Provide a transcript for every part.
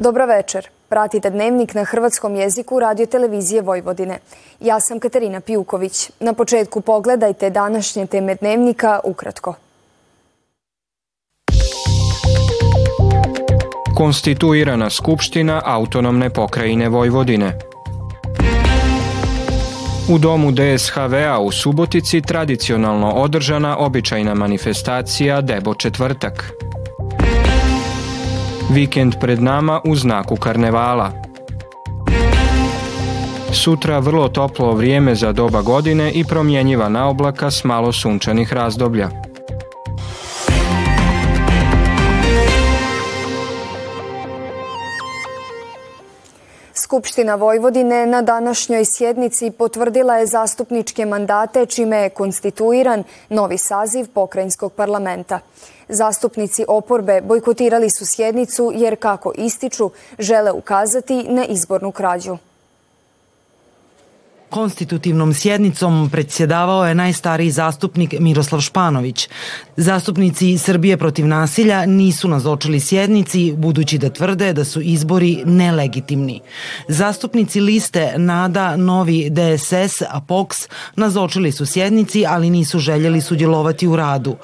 Dobra večer. Pratite dnevnik na hrvatskom jeziku radio televizije Vojvodine. Ja sam Katarina Pijuković. Na početku pogledajte današnje teme dnevnika ukratko. Konstituirana Skupština autonomne pokrajine Vojvodine. U domu DSHV-a u Subotici tradicionalno održana običajna manifestacija Debo četvrtak. Vikend pred nama u znaku karnevala. Sutra vrlo toplo vrijeme za doba godine i promjenjiva naoblaka s malo sunčanih razdoblja. Skupština Vojvodine na današnjoj sjednici potvrdila je zastupničke mandate čime je konstituiran novi saziv pokrajinskog parlamenta. Zastupnici oporbe bojkotirali su sjednicu jer, kako ističu, žele ukazati na izbornu krađu. Konstitutivnom sjednicom predsjedavao je najstariji zastupnik Miroslav Španović. Zastupnici Srbije protiv nasilja nisu nazočili sjednici budući da tvrde da su izbori nelegitimni. Zastupnici liste Nada, Novi DSS, a nazočili su sjednici, ali nisu željeli sudjelovati u radu.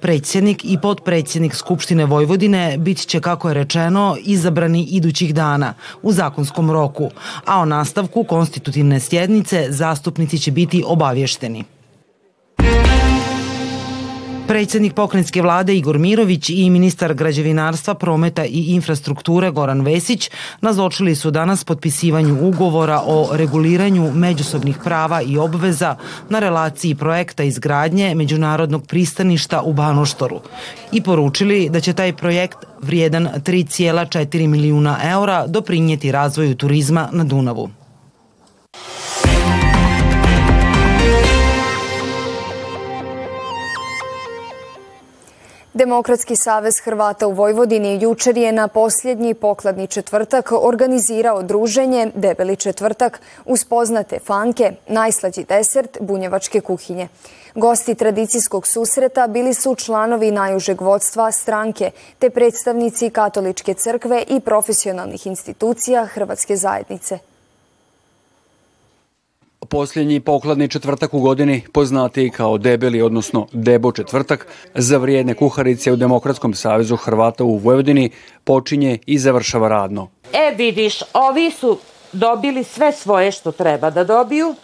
Predsjednik i potpredsjednik Skupštine Vojvodine bit će, kako je rečeno, izabrani idućih dana u zakonskom roku, a o nastavku konstitutivne sjednice zastupnici će biti obavješteni. Predsjednik pokrenjske vlade Igor Mirović i ministar građevinarstva, prometa i infrastrukture Goran Vesić nazočili su danas potpisivanju ugovora o reguliranju međusobnih prava i obveza na relaciji projekta izgradnje međunarodnog pristaništa u Banoštoru i poručili da će taj projekt vrijedan 3,4 milijuna eura doprinijeti razvoju turizma na Dunavu. Demokratski savez Hrvata u Vojvodini jučer je na posljednji pokladni četvrtak organizirao druženje Debeli četvrtak uz poznate fanke, najslađi desert bunjevačke kuhinje. Gosti tradicijskog susreta bili su članovi najužeg vodstva stranke te predstavnici Katoličke crkve i profesionalnih institucija Hrvatske zajednice. Posljednji pokladni četvrtak u godini, poznati kao debeli, odnosno debo četvrtak, za vrijedne kuharice u Demokratskom savezu Hrvata u Vojvodini počinje i završava radno. E vidiš, ovi su dobili sve svoje što treba da dobiju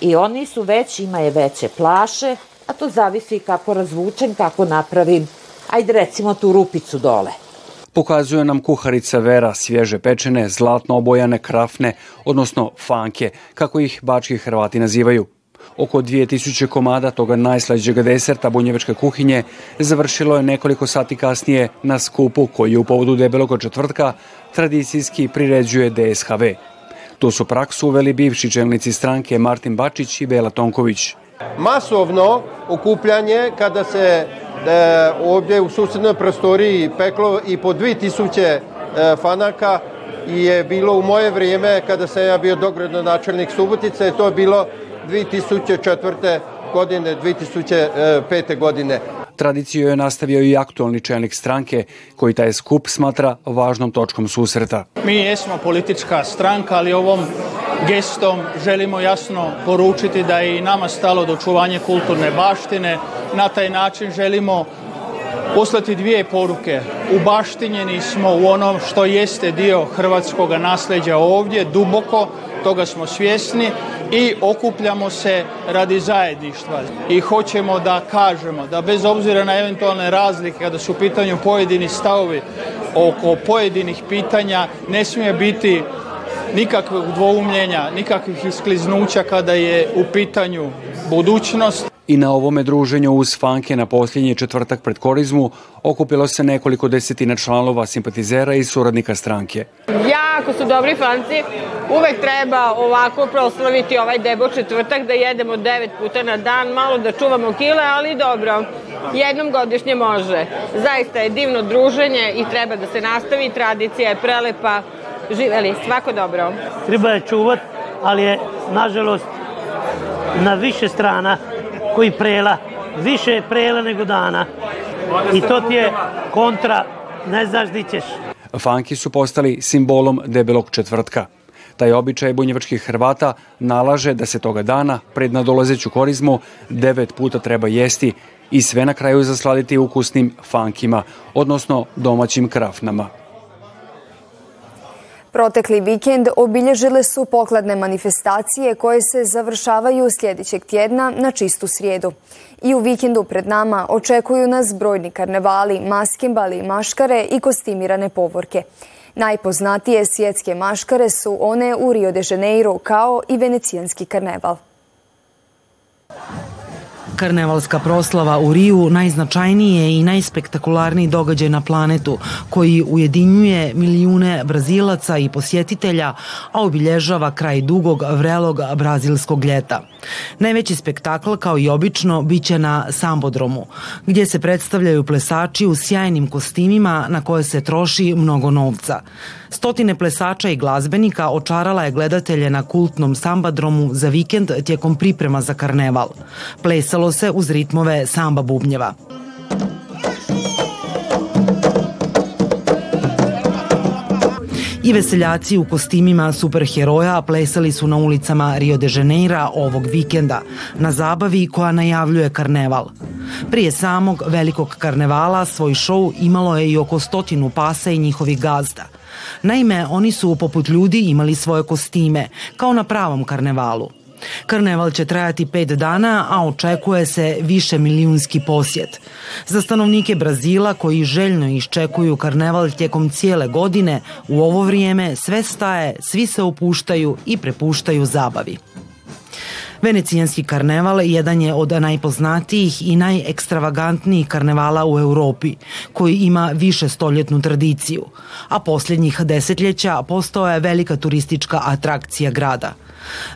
i oni su već, imaju veće plaše, a to zavisi kako razvučem, kako napravim, ajde recimo tu rupicu dole pokazuje nam kuharica Vera svježe pečene, zlatno obojane krafne, odnosno fanke, kako ih bački Hrvati nazivaju. Oko 2000 komada toga najslađeg deserta bunjevačke kuhinje završilo je nekoliko sati kasnije na skupu koji u povodu debelog četvrtka tradicijski priređuje DSHV. Tu su praksu uveli bivši čelnici stranke Martin Bačić i Bela Tonković. Masovno okupljanje kada se e, ovdje u susednoj prostoriji peklo i po 2000 e, fanaka i je bilo u moje vrijeme kada sam ja bio dogradonačelnik Subotice, to je bilo 2004. godine, 2005. godine. Tradiciju je nastavio i aktualni čelnik stranke, koji taj skup smatra važnom točkom susreta. Mi jesmo politička stranka, ali ovom gestom želimo jasno poručiti da je i nama stalo do očuvanja kulturne baštine. Na taj način želimo poslati dvije poruke. Ubaštinjeni smo u onom što jeste dio hrvatskog nasleđa ovdje, duboko, toga smo svjesni i okupljamo se radi zajedništva i hoćemo da kažemo da bez obzira na eventualne razlike kada su u pitanju pojedini stavovi oko pojedinih pitanja ne smije biti nikakvog dvoumljenja, nikakvih iskliznuća kada je u pitanju budućnost. I na ovome druženju uz fanke na posljednji četvrtak pred korizmu okupilo se nekoliko desetina članova simpatizera i suradnika stranke. Jako su dobri fanci, uvek treba ovako proslaviti ovaj debo četvrtak da jedemo devet puta na dan, malo da čuvamo kile, ali dobro, jednom godišnje može. Zaista je divno druženje i treba da se nastavi, tradicija je prelepa, živeli, svako dobro. Treba je čuvat, ali je, nažalost, na više strana koji prela, više je prela nego dana. I to ti je kontra, ne znaš di ćeš. Fanki su postali simbolom debelog četvrtka. Taj običaj bunjevačkih Hrvata nalaže da se toga dana, pred nadolazeću korizmu, devet puta treba jesti i sve na kraju zasladiti ukusnim fankima, odnosno domaćim krafnama. Protekli vikend obilježile su pokladne manifestacije koje se završavaju sljedećeg tjedna na čistu srijedu. I u vikendu pred nama očekuju nas brojni karnevali, maskimbali, maškare i kostimirane povorke. Najpoznatije svjetske maškare su one u Rio de Janeiro kao i venecijanski karneval. Karnevalska proslava u Riju najznačajniji i najspektakularniji događaj na planetu koji ujedinjuje milijune brazilaca i posjetitelja, a obilježava kraj dugog, vrelog brazilskog ljeta. Najveći spektakl, kao i obično, biće na Sambodromu, gdje se predstavljaju plesači u sjajnim kostimima na koje se troši mnogo novca. Stotine plesača i glazbenika očarala je gledatelje na kultnom sambadromu za vikend tijekom priprema za karneval. Plesalo se uz ritmove samba bubnjeva. I veseljaci u kostimima superheroja plesali su na ulicama Rio de Janeira ovog vikenda, na zabavi koja najavljuje karneval. Prije samog velikog karnevala svoj šou imalo je i oko stotinu pasa i njihovih gazda – Naime, oni su poput ljudi imali svoje kostime, kao na pravom karnevalu. Karneval će trajati pet dana, a očekuje se više milijunski posjet. Za stanovnike Brazila koji željno iščekuju karneval tijekom cijele godine, u ovo vrijeme sve staje, svi se opuštaju i prepuštaju zabavi. Venecijanski karneval jedan je od najpoznatijih i najekstravagantnijih karnevala u Europi, koji ima više stoljetnu tradiciju, a posljednjih desetljeća postao je velika turistička atrakcija grada.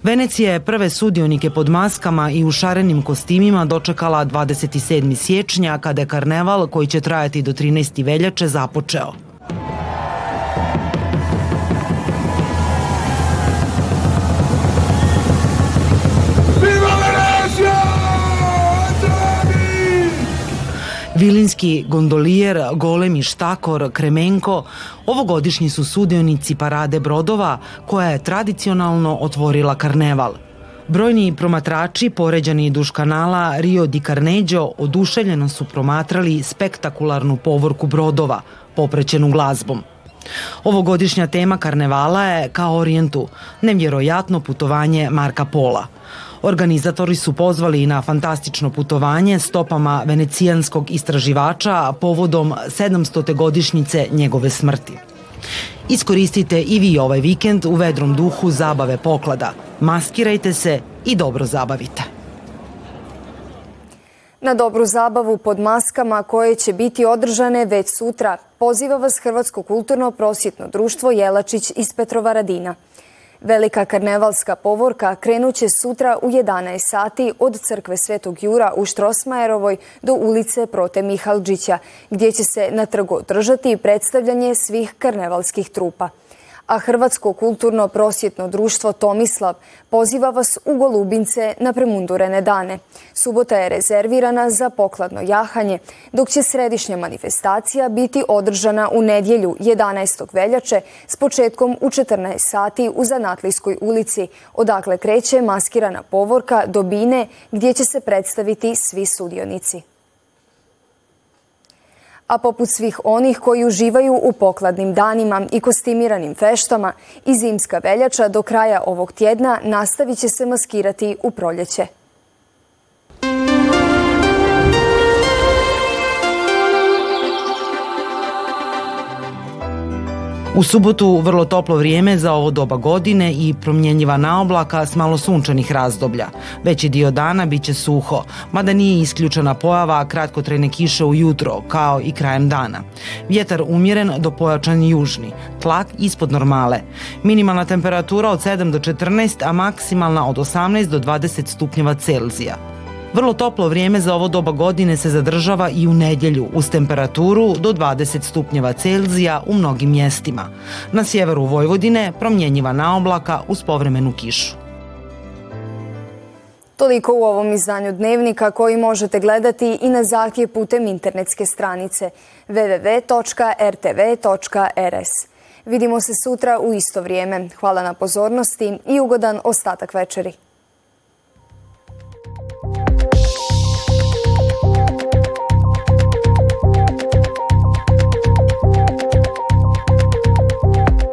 Venecija je prve sudionike pod maskama i u šarenim kostimima dočekala 27. siječnja kada je karneval koji će trajati do 13. veljače započeo. Vilinski gondolijer, golemi štakor, Kremenko, ovogodišnji su sudionici parade brodova koja je tradicionalno otvorila karneval. Brojni promatrači poređani duš kanala Rio di Carneggio oduševljeno su promatrali spektakularnu povorku brodova, poprećenu glazbom. Ovogodišnja tema karnevala je kao orijentu, nevjerojatno putovanje Marka Pola – Organizatori su pozvali na fantastično putovanje stopama venecijanskog istraživača povodom 700. godišnjice njegove smrti. Iskoristite i vi ovaj vikend u vedrom duhu zabave poklada. Maskirajte se i dobro zabavite. Na dobru zabavu pod maskama koje će biti održane već sutra poziva vas Hrvatsko kulturno prosjetno društvo Jelačić iz Petrovaradina. Velika karnevalska povorka krenuće sutra u 11 sati od crkve Svetog Jura u Štrosmajerovoj do ulice Prote Mihalđića, gdje će se na trgu održati predstavljanje svih karnevalskih trupa a Hrvatsko kulturno prosjetno društvo Tomislav poziva vas u Golubince na premundurene dane. Subota je rezervirana za pokladno jahanje, dok će središnja manifestacija biti održana u nedjelju 11. veljače s početkom u 14 sati u Zanatlijskoj ulici, odakle kreće maskirana povorka do Bine gdje će se predstaviti svi sudionici a poput svih onih koji uživaju u pokladnim danima i kostimiranim feštama i zimska veljača do kraja ovog tjedna nastavit će se maskirati u proljeće. U subotu vrlo toplo vrijeme za ovo doba godine i promjenjiva naoblaka s malo sunčanih razdoblja. Veći dio dana bit će suho, mada nije isključena pojava kratkotrajne kiše ujutro, kao i krajem dana. Vjetar umjeren do pojačan južni, tlak ispod normale. Minimalna temperatura od 7 do 14, a maksimalna od 18 do 20 stupnjeva Celzija. Vrlo toplo vrijeme za ovo doba godine se zadržava i u nedjelju uz temperaturu do 20 stupnjeva Celzija u mnogim mjestima. Na sjeveru Vojvodine promjenjiva na oblaka uz povremenu kišu. Toliko u ovom izdanju dnevnika koji možete gledati i na zahtjev putem internetske stranice www.rtv.rs. Vidimo se sutra u isto vrijeme. Hvala na pozornosti i ugodan ostatak večeri.